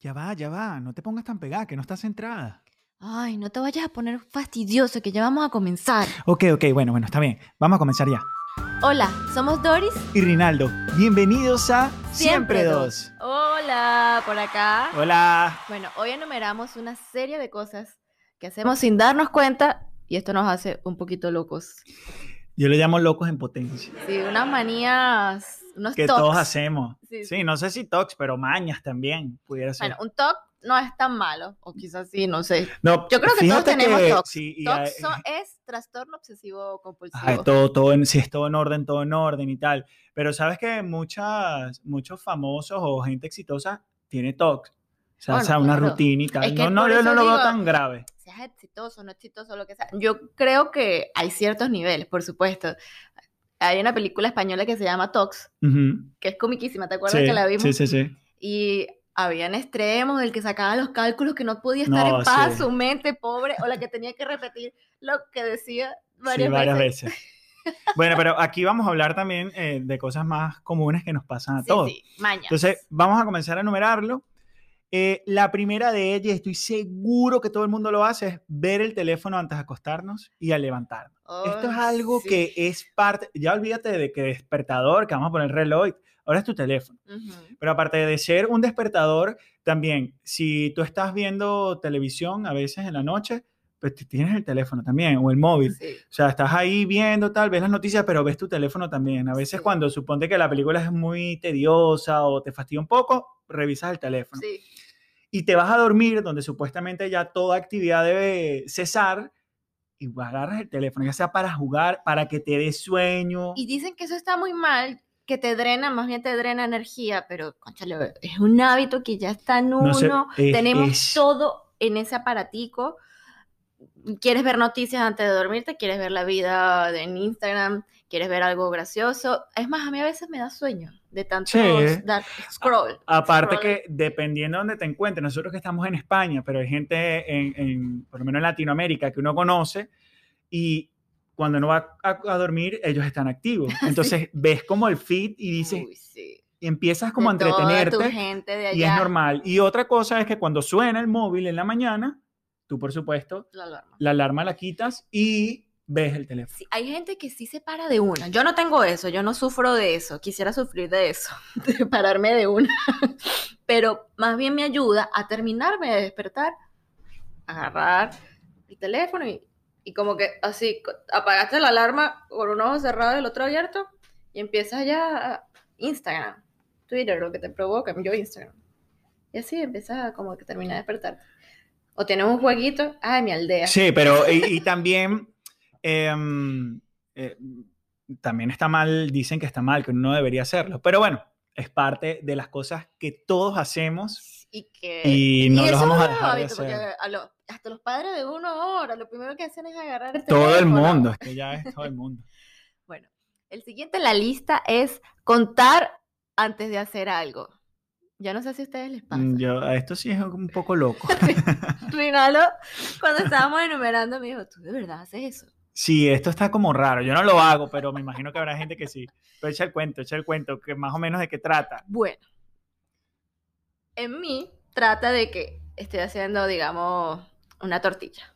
Ya va, ya va, no te pongas tan pegada, que no estás centrada. Ay, no te vayas a poner fastidioso, que ya vamos a comenzar. Ok, ok, bueno, bueno, está bien. Vamos a comenzar ya. Hola, somos Doris. Y Rinaldo, bienvenidos a Siempre, Dos. Hola, por acá. Hola. Bueno, hoy enumeramos una serie de cosas que hacemos sin darnos cuenta y esto nos hace un poquito locos. Yo le llamo locos en potencia. Sí, unas manías, unos Que tocs. todos hacemos. Sí, Sí, no sé si tocs, pero mañas también pudiera ser. Bueno, un TOC no es tan malo, o quizás sí, no sé. no, yo creo que todos tenemos tocs. Sí, y TOC hay- son- es trastorno obsesivo compulsivo. Ajá, todo, todo en, si es todo en orden, todo en orden y tal. Pero sabes que muchas, muchos famosos o gente exitosa tiene TOC. O sea, Bueno, o sea, una claro. rutina y tal. Es que no, no, yo no lo veo tan grave. Seas exitoso, no exitoso, lo que sea. Yo creo que hay ciertos niveles, por supuesto. Hay una película española que se llama Tox, Ujú. que es comiquísima, ¿te acuerdas Sí, que la vimos? sí, sí, sí. Y habían extremos del que sacaba los cálculos que no podía estar No, en paz, sí. su mente pobre, o la que tenía que repetir lo que decía Sí, varias, varias veces. veces. Bueno, pero aquí vamos a hablar también eh, de cosas más comunes que nos pasan a Sí, todos. sí, mañas. Entonces, vamos a comenzar a enumerarlo. Eh, la primera de ellas, estoy seguro que todo el mundo lo hace, es ver el teléfono antes de acostarnos y al levantarnos. Esto es algo sí. que es parte, ya olvídate de que despertador, que vamos a poner reloj, ahora es tu teléfono. Ujú. Pero aparte de ser un despertador, también, si tú estás viendo televisión a veces en la noche, pues t- tienes el teléfono también o el móvil. Sí. O sea, estás ahí viendo tal, ves las noticias, pero ves tu teléfono también. A veces Sí. cuando suponte que la película es muy tediosa o te fastidia un poco, revisas el teléfono. Sí. Y te vas a dormir, donde supuestamente ya toda actividad debe cesar, y agarras el teléfono, ya sea para jugar, para que te dé sueño. Y dicen que eso está muy mal, que te drena, más bien te drena energía, pero cónchale, es un hábito que ya está en uno. No sé, es- Tenemos es- todo en ese aparatico. Quieres ver noticias antes de dormirte, quieres ver la vida en Instagram, quieres ver algo gracioso. Es más, a mí a veces me da sueño de tanto Sí. dar scroll. Aparte scroll. que dependiendo de donde te encuentres, nosotros que estamos en España, pero hay gente en, en, por lo menos en Latinoamérica que uno conoce y cuando uno va a, a dormir ellos están activos. Entonces ves como el feed y dices, Uy, sí. y empiezas como a De tu entretenerte gente de y es allá, normal. Y otra cosa es que cuando suena el móvil en la mañana, tú por supuesto la alarma. la alarma la quitas y ves el teléfono. Sí, hay gente que sí se para de una. Yo no tengo eso, yo no sufro de eso. Quisiera sufrir de eso, de pararme de una. Pero más bien me ayuda a terminarme de despertar, agarrar el teléfono y, y como que así, apagaste la alarma con un ojo cerrado y el otro abierto y empiezas ya a- Instagram, Twitter, lo que te provoca, yo Instagram. Y así empiezas a como que terminar de despertar. O tienes un jueguito, ay, mi aldea. Sí, pero y, y también, em, eh, también está mal, dicen que está mal, que uno no debería hacerlo. Pero bueno, es parte de las cosas que todos hacemos. y que Y no los eso vamos a dejar hábito, hacer. a lo- hasta los padres de uno ahora lo primero que hacen es agarrar el Todo el mundo, es que ya es todo el mundo. bueno el siguiente en la lista es contar antes de hacer algo ya no sé si a ustedes les pasa Mm, Yo, esto sí es un poco loco. Rinaldo cuando estábamos enumerando me dijo tú de verdad haces eso Sí, esto está como raro. Yo no lo hago, pero me imagino que habrá gente que sí. Pero echa el cuento, echa el cuento, que más o menos de qué trata. bueno en mí trata de que estoy haciendo digamos una tortilla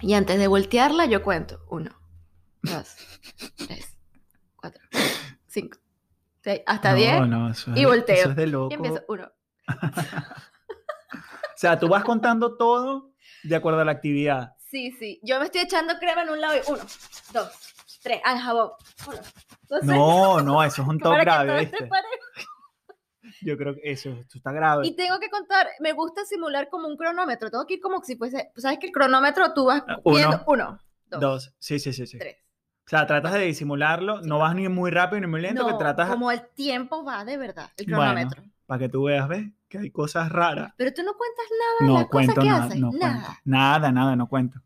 y antes de voltearla yo cuento uno dos tres cuatro cinco hasta no, diez no, eso es, y volteo. Eso es de loco. y empiezo uno O sea, tú vas contando todo de acuerdo a la actividad. Sí, sí. Yo me estoy echando crema en un lado y uno, dos, tres, al jabón. Uno, dos, No, no, eso es un top grave. Yo creo que eso, esto está grave. Y tengo que contar, me gusta simular como un cronómetro. Tengo que ir como si fuese, ¿sabes que el cronómetro tú vas Ah, uno, viendo uno, dos, Dos. Sí, sí, sí, sí. tres. O sea, tratas de disimularlo, no vas ni muy rápido ni muy lento, que tratas como el tiempo va de verdad, el Bueno, cronómetro. para que tú veas, ¿ves? Que hay cosas raras. Pero tú no cuentas nada de No las cosas que nada, haces, no cuento. nada. Nada, nada, no cuento.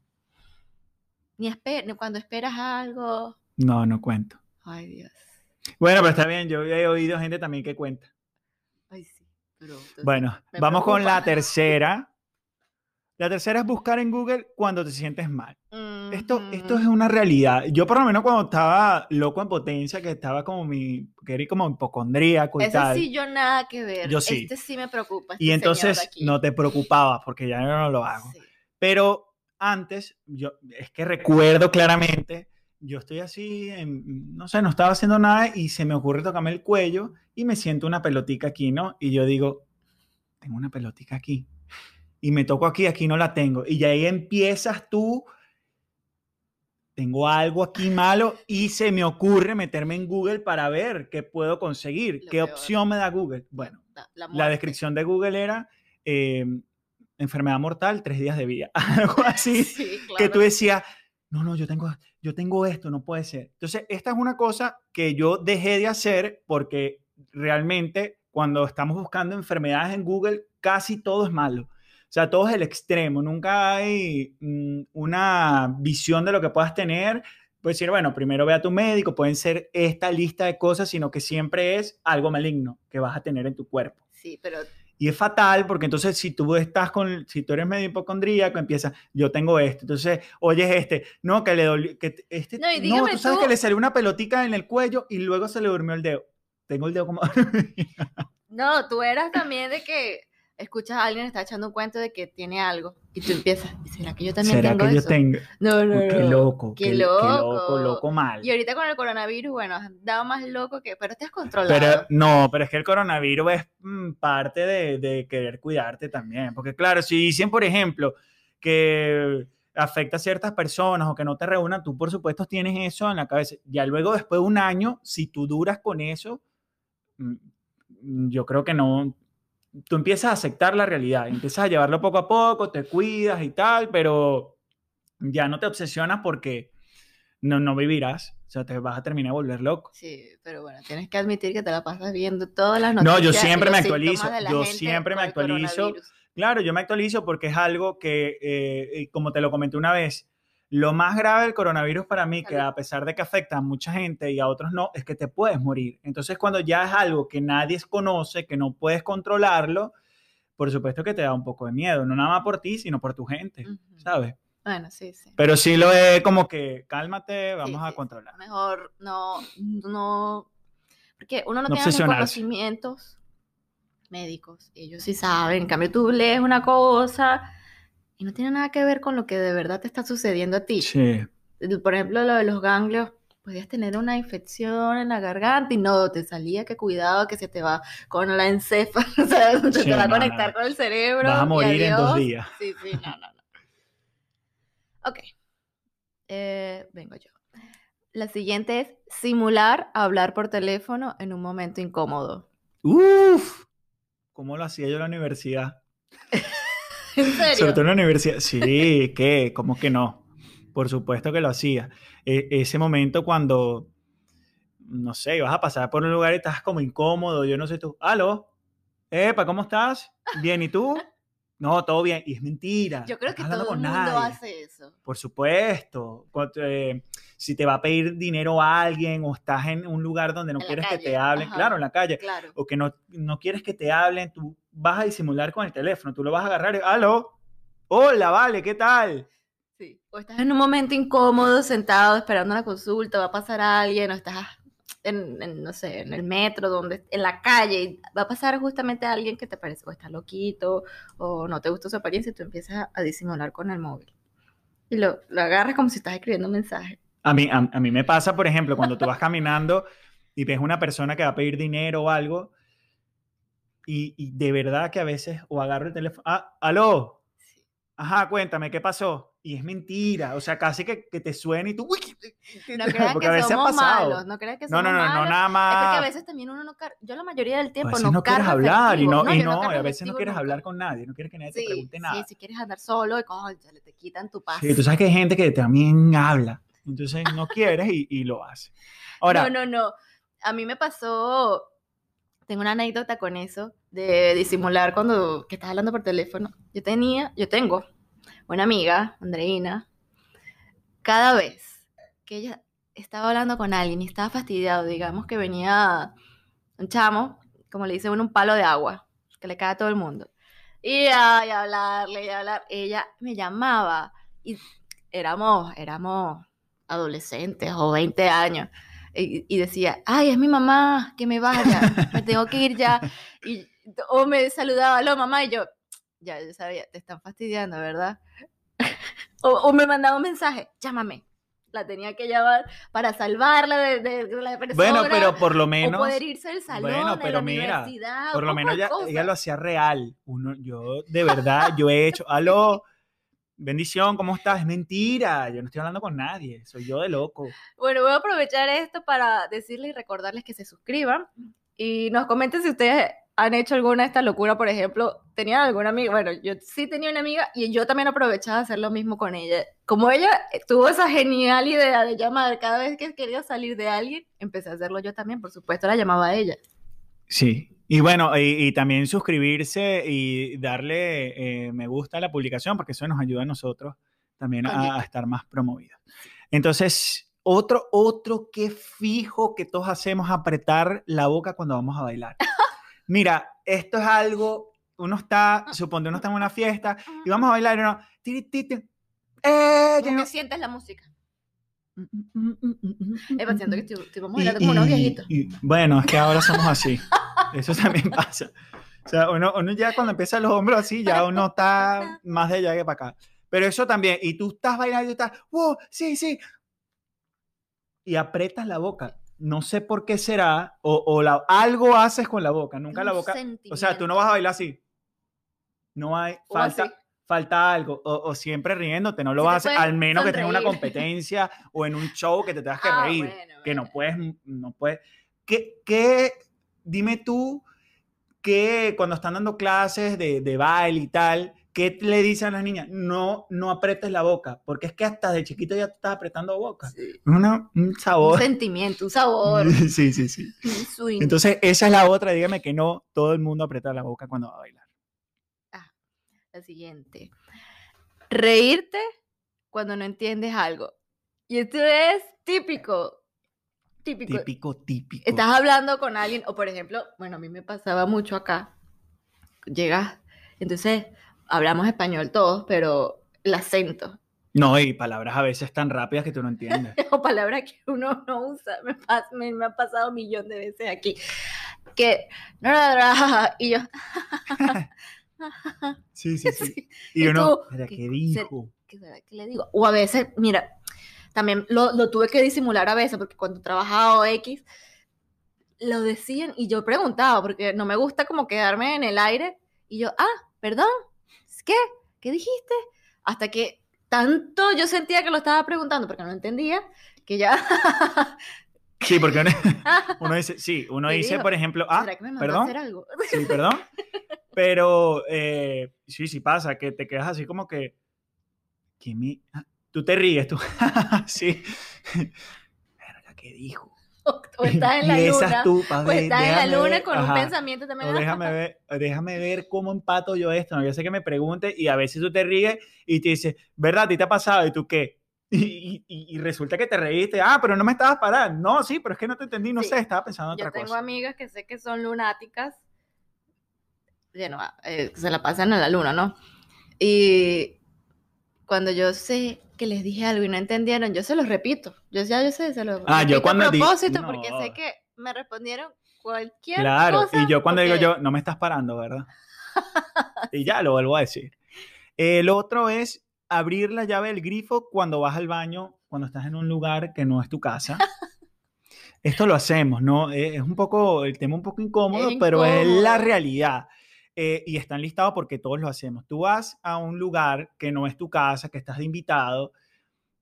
Ni, cuando esperas algo. No, no cuento. Ay, Dios. Bueno, pero está bien, yo he oído gente también que cuenta. Ay, sí. Pero, entonces, Bueno, vamos con la tercera. La tercera es buscar en Google cuando te sientes mal. mm, esto, esto es una realidad. Yo por lo menos cuando estaba loco en potencia, que estaba como mi, que era como hipocondríaco y Ese tal. sí yo nada que ver. Yo sí. Este sí me preocupa. y este entonces no te preocupabas porque ya no lo hago. Sí. Pero antes, yo es que recuerdo claramente, yo estoy así, en- no sé, no estaba haciendo nada y se me ocurre tocarme el cuello y me siento una pelotica aquí, ¿no? Y yo digo, tengo una pelotica aquí. Y me toco aquí, aquí no la tengo. Y ya ahí empiezas tú, tengo algo aquí malo y se me ocurre meterme en Google para ver qué puedo conseguir, Lo qué peor. opción me da Google. Bueno, La, descripción de Google era eh, enfermedad mortal, tres días de vida, algo así, Sí, que tú decías, no, no, yo tengo, yo tengo esto, no puede ser. Entonces, esta es una cosa que yo dejé de hacer porque realmente cuando estamos buscando enfermedades en Google, casi todo es malo. O sea, todo es el extremo, nunca hay mm, una visión de lo que puedas tener. Puedes decir, bueno, primero ve a tu médico, pueden ser esta lista de cosas, sino que siempre es algo maligno que vas a tener en tu cuerpo. Sí, pero Y es fatal porque entonces si tú estás con, si tú eres medio hipocondríaco, empieza, yo tengo esto, entonces oyes este, no, que le dolió, que este, No, y no, dígame tú sabes tú- que le salió una pelotica en el cuello y luego se le durmió el dedo. Tengo el dedo como... no, tú eras también de que escuchas a alguien está echando un cuento de que tiene algo y tú empiezas, ¿y será que yo también ¿Será tengo que yo tengo? No, no, Uy, qué no. loco, Qué qué, qué loco. loco, loco mal. Y ahorita con el coronavirus, bueno, has dado más loco que, pero te has controlado. Pero no, pero es que el coronavirus es mm, parte de, de querer cuidarte también. Porque claro, si dicen, por ejemplo, que afecta a ciertas personas o que no te reúnan, tú por supuesto tienes eso en la cabeza. Ya luego, después de un año, si tú duras con eso, mm, yo creo que no, tú empiezas a aceptar la realidad, empiezas a llevarlo poco a poco, te cuidas y tal, pero ya no te obsesionas porque no, no vivirás. O sea, te vas a terminar de volver loco. Sí, pero bueno, tienes que admitir que te la pasas viendo todas las noticias. No, yo siempre me actualizo, yo siempre me actualizo. Claro, yo me actualizo porque es algo que, eh, eh, como te lo comenté una vez, lo más grave del coronavirus para mí, que a pesar de que afecta a mucha gente y a otros no, es que te puedes morir. Entonces, cuando ya es algo que nadie conoce, que no puedes controlarlo, por supuesto que te da un poco de miedo, no nada más por ti, sino por tu gente, Ujú. ¿sabes? Bueno, sí, sí. Pero sí lo es como que, cálmate, vamos Sí, a sí, controlar. Mejor no, no, porque uno no, No tiene conocimientos médicos, ellos sí saben, en cambio tú lees una cosa y no tiene nada que ver con lo que de verdad te está sucediendo a ti. Sí. Por ejemplo, lo de los ganglios, podías tener una infección en la garganta y no, te salía que cuidado que se te va con la encéfala, o sea, se Sí, te va a no, conectar no. con el cerebro. Vas a morir en dos días. Sí, sí, no, no, no. Ok. Eh, vengo yo. La siguiente es simular hablar por teléfono en un momento incómodo. Uf, ¿cómo lo hacía yo en la universidad? Sobre todo en la universidad. Sí, ¿qué? ¿Cómo que no? Por supuesto que lo hacía. E- ese momento cuando, no sé, ibas a pasar por un lugar y estás como incómodo, yo no sé tú, aló, epa, ¿cómo estás? Bien, ¿y tú? No, todo bien. Y es mentira. Yo creo que todo el mundo nadie. hace eso. Por supuesto. Eh, si te va a pedir dinero a alguien o estás en un lugar donde no quieres que te hablen, ajá. claro, en la calle, Claro. o que no, no quieres que te hablen, tú vas a disimular con el teléfono, tú lo vas a agarrar y, aló, hola, vale, ¿qué tal? Sí. O estás en un momento incómodo, sentado, esperando una consulta, va a pasar alguien, o estás en, en, no sé, en el metro, donde, en la calle, y va a pasar justamente alguien que te parece o está loquito, o no te gusta su apariencia, y tú empiezas a, a disimular con el móvil. Y lo, lo agarras como si estás escribiendo un mensaje. A mí, a, a mí me pasa, por ejemplo, cuando tú vas caminando y ves una persona que va a pedir dinero o algo, y, y de verdad que a veces, o agarro el teléfono, ah, aló, Sí. ajá, cuéntame, ¿qué pasó? Y es mentira, o sea, casi que, que te suena y tú, uy, ¿qué- qué- No porque que a somos pasado. malos, no crean que No, somos no, no, no, malos. nada Es porque a más. veces también uno no yo la mayoría del tiempo no, no quieres hablar y efectivo. no, y yo no, y a veces no quieres nunca. hablar con nadie, no quieres que nadie te Sí, pregunte nada. sí, si quieres andar solo, y cónchale, te quitan tu paz. Sí, tú sabes que hay gente que también habla, entonces no quieres y, y lo hace. Ahora, No, no, no. A mí me pasó, tengo una anécdota con eso, de disimular cuando que estás hablando por teléfono. Yo tenía, yo tengo una amiga, Andreina, cada vez que ella estaba hablando con alguien y estaba fastidiado, digamos que venía un chamo, como le dice uno, un palo de agua, que le cae a todo el mundo. Y ay, hablarle y hablar. Ella me llamaba y éramos, éramos adolescentes o 20 años. Y, y decía, ay, es mi mamá, que me vaya, me tengo que ir ya. Y, o me saludaba, hola mamá, y yo, ya, yo sabía, te están fastidiando, ¿verdad? o, o me mandaba un mensaje, llámame. La tenía que llamar para salvarla de, de- de la persona. Bueno, pero por lo o menos... poder irse del salón, Bueno, de pero la mira, universidad, Por lo menos ella, ella lo hacía real. Uno, yo, de verdad, yo he hecho, aló, bendición, ¿cómo estás? Es mentira, yo no estoy hablando con nadie, soy yo de loco. Bueno, voy a aprovechar esto para decirles y recordarles que se suscriban y nos comenten si ustedes han hecho alguna de estas locuras, por ejemplo, tenían alguna amiga, bueno, yo sí tenía una amiga y yo también aprovechaba hacer lo mismo con ella. Como ella eh, tuvo esa genial idea de llamar cada vez que quería salir de alguien, empecé a hacerlo yo también, por supuesto, la llamaba a ella. Sí. Y bueno, y, y también suscribirse y darle eh, me gusta a la publicación, porque eso nos ayuda a nosotros también a, a estar más promovidos. Entonces, otro, otro que fijo que todos hacemos, apretar la boca cuando vamos a bailar. Mira, esto es algo, uno está, suponte uno está en una fiesta y vamos a bailar y uno, tiri, tiri, eh, ¿Cómo que sientes la música? Eh, siento que estoy, estoy como bailando como unos viejitos. y- bueno, es que ahora somos así. Eso también pasa. O sea, uno, uno ya cuando empieza los hombros así, ya uno está más de allá que para acá. Pero eso también, y tú estás bailando y estás, wow, sí, sí. Y aprietas la boca. No sé por qué será, o, o la- algo haces con la boca, nunca la boca. O sea, tú no vas a bailar así. No hay, O falta, así. falta algo. O, o siempre riéndote, no lo vas a hacer, al menos que tengas una competencia o en un show que te tengas que Ah, reír bueno, que no puedes, no puedes. ¿Qué, qué, dime tú que cuando están dando clases de, de baile y tal, ¿qué le dicen a las niñas? No, no apretes la boca, porque es que hasta de chiquito ya te estás apretando boca. Sí. Una- un Un sabor. sentimiento, un sabor, Sí, sí, sí. un swing. Entonces, esa es la otra, dígame que no todo el mundo aprieta la boca cuando va a bailar. La siguiente. Reírte cuando no entiendes algo. Y esto es típico. Típico. Típico, típico. Estás hablando con alguien, o por ejemplo, bueno, a mí me pasaba mucho acá. Llegas, entonces hablamos español todos, pero el acento No, y palabras a veces tan rápidas que tú no entiendes. o palabras que uno no usa. Me, pas- me, me ha pasado un millón de veces aquí. Que, y yo, Sí, sí, sí. Y Y uno, tú, ¿pero ¿qué- qué se- dijo? ¿qué será que le digo? O a veces, mira, también lo, lo tuve que disimular a veces, porque cuando trabajaba o X, lo decían y yo preguntaba, porque no me gusta como quedarme en el aire, y yo, ah, perdón, ¿qué? ¿Qué dijiste? Hasta que tanto yo sentía que lo estaba preguntando, porque no entendía, que ya, Sí, porque uno, uno dice, sí, uno ¿Qué dice, por ejemplo, ah, ¿será que me mandó a perdón, hacer algo? sí, perdón, pero eh, sí, sí pasa, que te quedas así como que, que ah, tú te ríes, tú, sí, verga, ¿qué dijo? O estás en la luna, tú, o estás en la luna con un ajá, pensamiento también. o déjame ver, déjame ver cómo empato yo esto, no, yo sé que me pregunte y a veces tú te ríes y te dices, ¿verdad? ¿A ti te ha pasado? ¿Y tú qué? Y, y- y resulta que te reíste, ah, pero no me estabas parando. No, sí, pero es que no te entendí, no Sí. sé, estaba pensando en Yo otra tengo cosa. amigas que sé que son lunáticas. Bueno, eh, se la pasan a la luna, ¿no? Y cuando yo sé que les dije algo y no entendieron, yo se los repito. Yo ya yo sé, se los Ah, yo repito cuando a propósito no. porque sé que me respondieron cualquier Claro, cosa. y yo cuando digo yo, no me estás parando, ¿verdad? y ya lo vuelvo a decir. El otro es abrir la llave del grifo cuando vas al baño, cuando estás en un lugar que no es tu casa. Esto lo hacemos, ¿no? Eh, Es un poco, el tema un poco incómodo, Es pero es la realidad. Eh, y están listados porque todos lo hacemos. Tú vas a un lugar que no es tu casa, que estás de invitado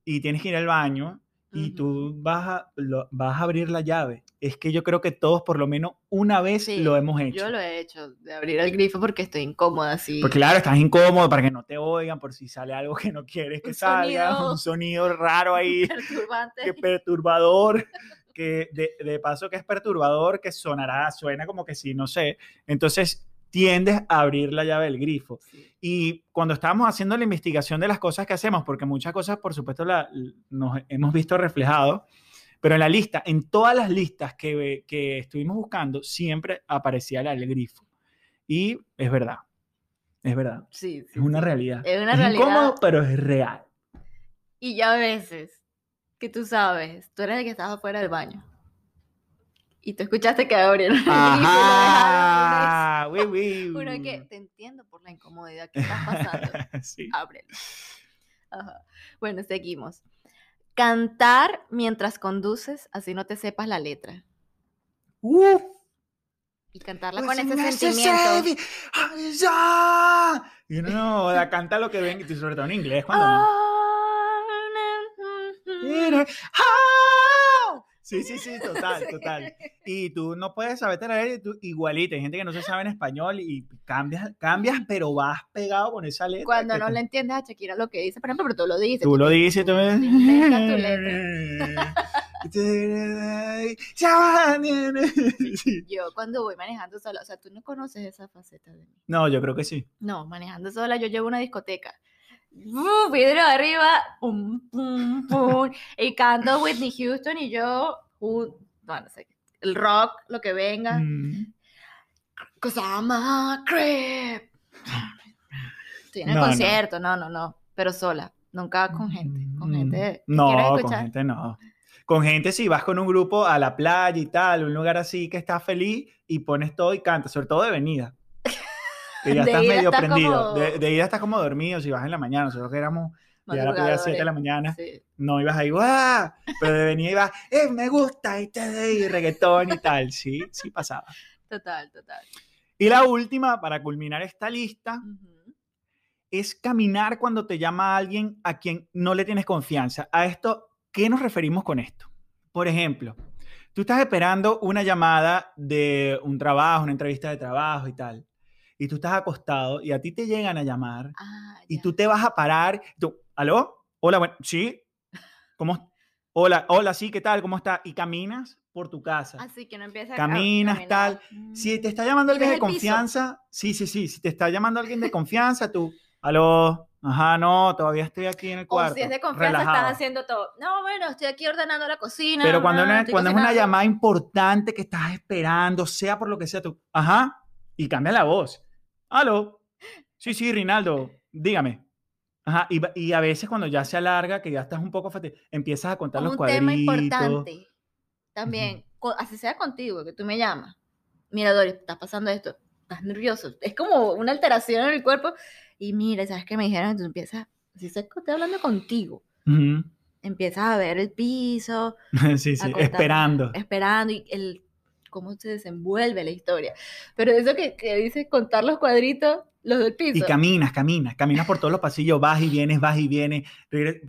y tienes que ir al baño y Ujú. tú vas a, lo- vas a abrir la llave. Es que yo creo que todos por lo menos una vez Sí, lo hemos hecho. Yo lo he hecho, de abrir el grifo porque estoy incómoda así. Porque claro, estás incómodo para que no te oigan, por si sale algo que no quieres que Un salga, sonido. un sonido raro ahí, perturbante. que perturbador, que de, de paso que es perturbador, que sonará, suena como que sí, no sé. Entonces tiendes a abrir la llave del grifo. Sí. Y cuando estábamos haciendo la investigación de las cosas que hacemos, porque muchas cosas, por supuesto, la, nos hemos visto reflejado, pero en la lista, en todas las listas que, que estuvimos buscando, siempre aparecía la del grifo. Y es verdad, es verdad, Sí, sí, es una realidad. Es una es realidad. incómodo, pero es real. Y ya a veces, que tú sabes, tú eres el que estás afuera del baño. Y tú escuchaste que abrieron el grifo y lo dejaron Ajá, uy, uy. Uno que te entiendo por la incomodidad que estás pasando. Sí. Ábrelo. Ajá. Bueno, seguimos. Cantar mientras conduces, así no te sepas la letra. Uf. Y cantarla Pues con ese sentimiento. Y uno no, canta lo que ven, y sobre todo en inglés. Cuando no. Sí, sí, sí, total, total. Y tú no puedes saberte y tú igualita. Hay gente que no se sabe en español y cambias, cambias, pero vas pegado con esa letra. Cuando no te- le entiendes a Shakira lo que dice, por ejemplo, pero tú lo dices. Tú lo dices, tú me... Sí. Yo cuando voy manejando sola, o sea, tú no conoces esa faceta de mí. No, yo creo que sí. No, manejando sola, yo llevo una discoteca. Uh, vidrio arriba, pum, pum, pum, y canto Whitney Houston y yo, uh, no, no sé, el rock, lo que venga. Mm. Cause I'm a creep. Estoy en el No, concierto, no, no, no, pero sola, nunca con gente, con Mm, gente. ¿qué No, con gente no. Con gente si vas con un grupo a la playa y tal, un lugar así que estás feliz y pones todo y cantas, sobre todo de venida. Que ya De estás medio estás prendido. como- De, de ida estás como dormido si vas en la mañana. Nosotros que éramos ya a las 7 de la mañana, Sí, no ibas ahí, ¡guau! Pero de venida ibas, ¡eh, me gusta! Y, te, y reggaetón y tal. Sí, sí pasaba. total, total. Y la última, para culminar esta lista, es caminar cuando te llama alguien a quien no le tienes confianza. A esto, ¿qué nos referimos con esto? Por ejemplo, tú estás esperando una llamada de un trabajo, una entrevista de trabajo y tal, y tú estás acostado y a ti te llegan a llamar Ah, y tú te vas a parar, tú, ¿aló? Hola, bueno, ¿sí? ¿Cómo? Hola, hola, sí, ¿qué tal? ¿Cómo está? Y caminas por tu casa. Así que no empieza a Caminas, caminar. Si te Mm. está llamando ¿Y ves alguien de piso? confianza, sí, sí, sí, si te está llamando alguien de confianza, tú, aló, ajá, no, todavía estoy aquí en el O cuarto. si es de confianza, relajado. estás haciendo todo. No, bueno, estoy aquí ordenando la cocina. Pero cuando, una- cuando es una llamada importante que estás esperando, sea por lo que sea, tú, ajá, y cambia la voz. Aló, sí, sí, Rinaldo, dígame. Ajá, y, y a veces cuando ya se alarga, que ya estás un poco fatigado, empiezas a contar Como los un tema cuadritos. importante. También, co- así sea contigo, que tú me llamas. Mira, Doris, está pasando esto. Estás nervioso. Es como una alteración en el cuerpo. Y mira, ¿sabes qué me dijeron? Entonces empiezas, si estoy hablando contigo, Ujú. empiezas a ver el piso, Sí, sí, contar. esperando. esperando y el cómo se desenvuelve la historia. Pero eso que, que dice contar los cuadritos, los del piso. Y caminas, caminas, caminas por todos los pasillos, vas y vienes, vas y vienes,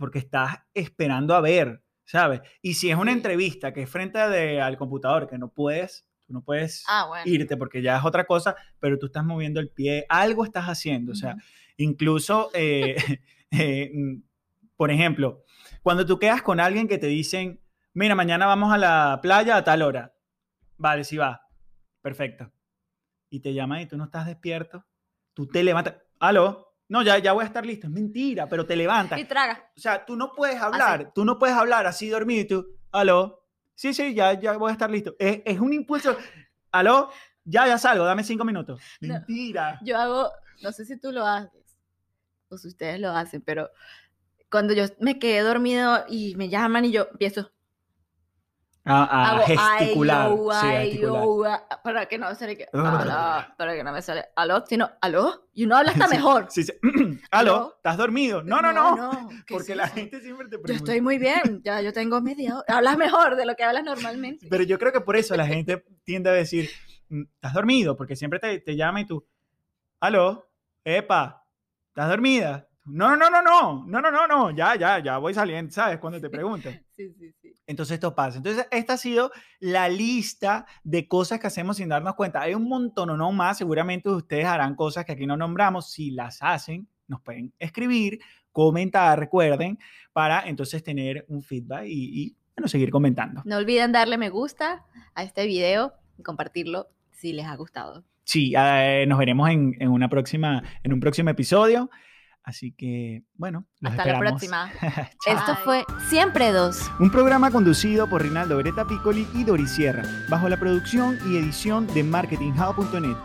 porque estás esperando a ver, ¿sabes? Y si es una entrevista que es frente de- al computador, que no puedes, tú no puedes ah, bueno. irte porque ya es otra cosa, pero tú estás moviendo el pie, algo estás haciendo, o sea, incluso, eh, eh, mm, por ejemplo, cuando tú quedas con alguien que te dicen, mira, mañana vamos a la playa a tal hora, vale, sí va, perfecto, y te llaman y tú no estás despierto, tú te levantas, aló, no, ya, ya voy a estar listo, es mentira, pero te levantas, Y traga. o sea, tú no puedes hablar, tú no puedes hablar así dormido y tú, aló, sí, sí, ya, ya voy a estar listo. Es, es un impulso, aló, ya, ya salgo, dame cinco minutos. No. Mentira. Yo hago, no sé si tú lo haces o si ustedes lo hacen, pero cuando yo me quedé dormido y me llaman y yo empiezo A, a hago Ah, gesticular. ay, yo, sí, gesticular. yo, ah, para que no se que Ah. aló, para que no me sale aló, sino aló y uno habla hasta Sí, mejor. sí, aló. ¿estás dormido? No, no, no. ¿qué porque es la gente siempre te Yo pregunta. estoy muy bien, ya yo tengo media hora. Hablas mejor de lo que hablas normalmente. Pero yo creo que por eso la gente tiende a decir, "Mm, ¿estás dormido? Porque siempre te, te llama y tú, aló, epa, ¿estás dormida? No, no, no, no, no, no, no, no, ya, ya, ya voy saliendo, ¿sabes? Cuando te preguntan. Sí, sí, sí. Entonces esto pasa. Entonces esta ha sido la lista de cosas que hacemos sin darnos cuenta. Hay un montón o no más. Seguramente ustedes harán cosas que aquí no nombramos. Si las hacen, nos pueden escribir, comentar, recuerden, para entonces tener un feedback y, y, bueno, seguir comentando. No olviden darle me gusta a este video y compartirlo si les ha gustado. Sí, eh, nos veremos en, en una próxima, en un próximo episodio. Así que, bueno, los Hasta la próxima. Esto fue Siempre Dos. Un programa conducido por Rinaldo Beretta Piccoli y Doris Sierra, bajo la producción y edición de marketinghub.net.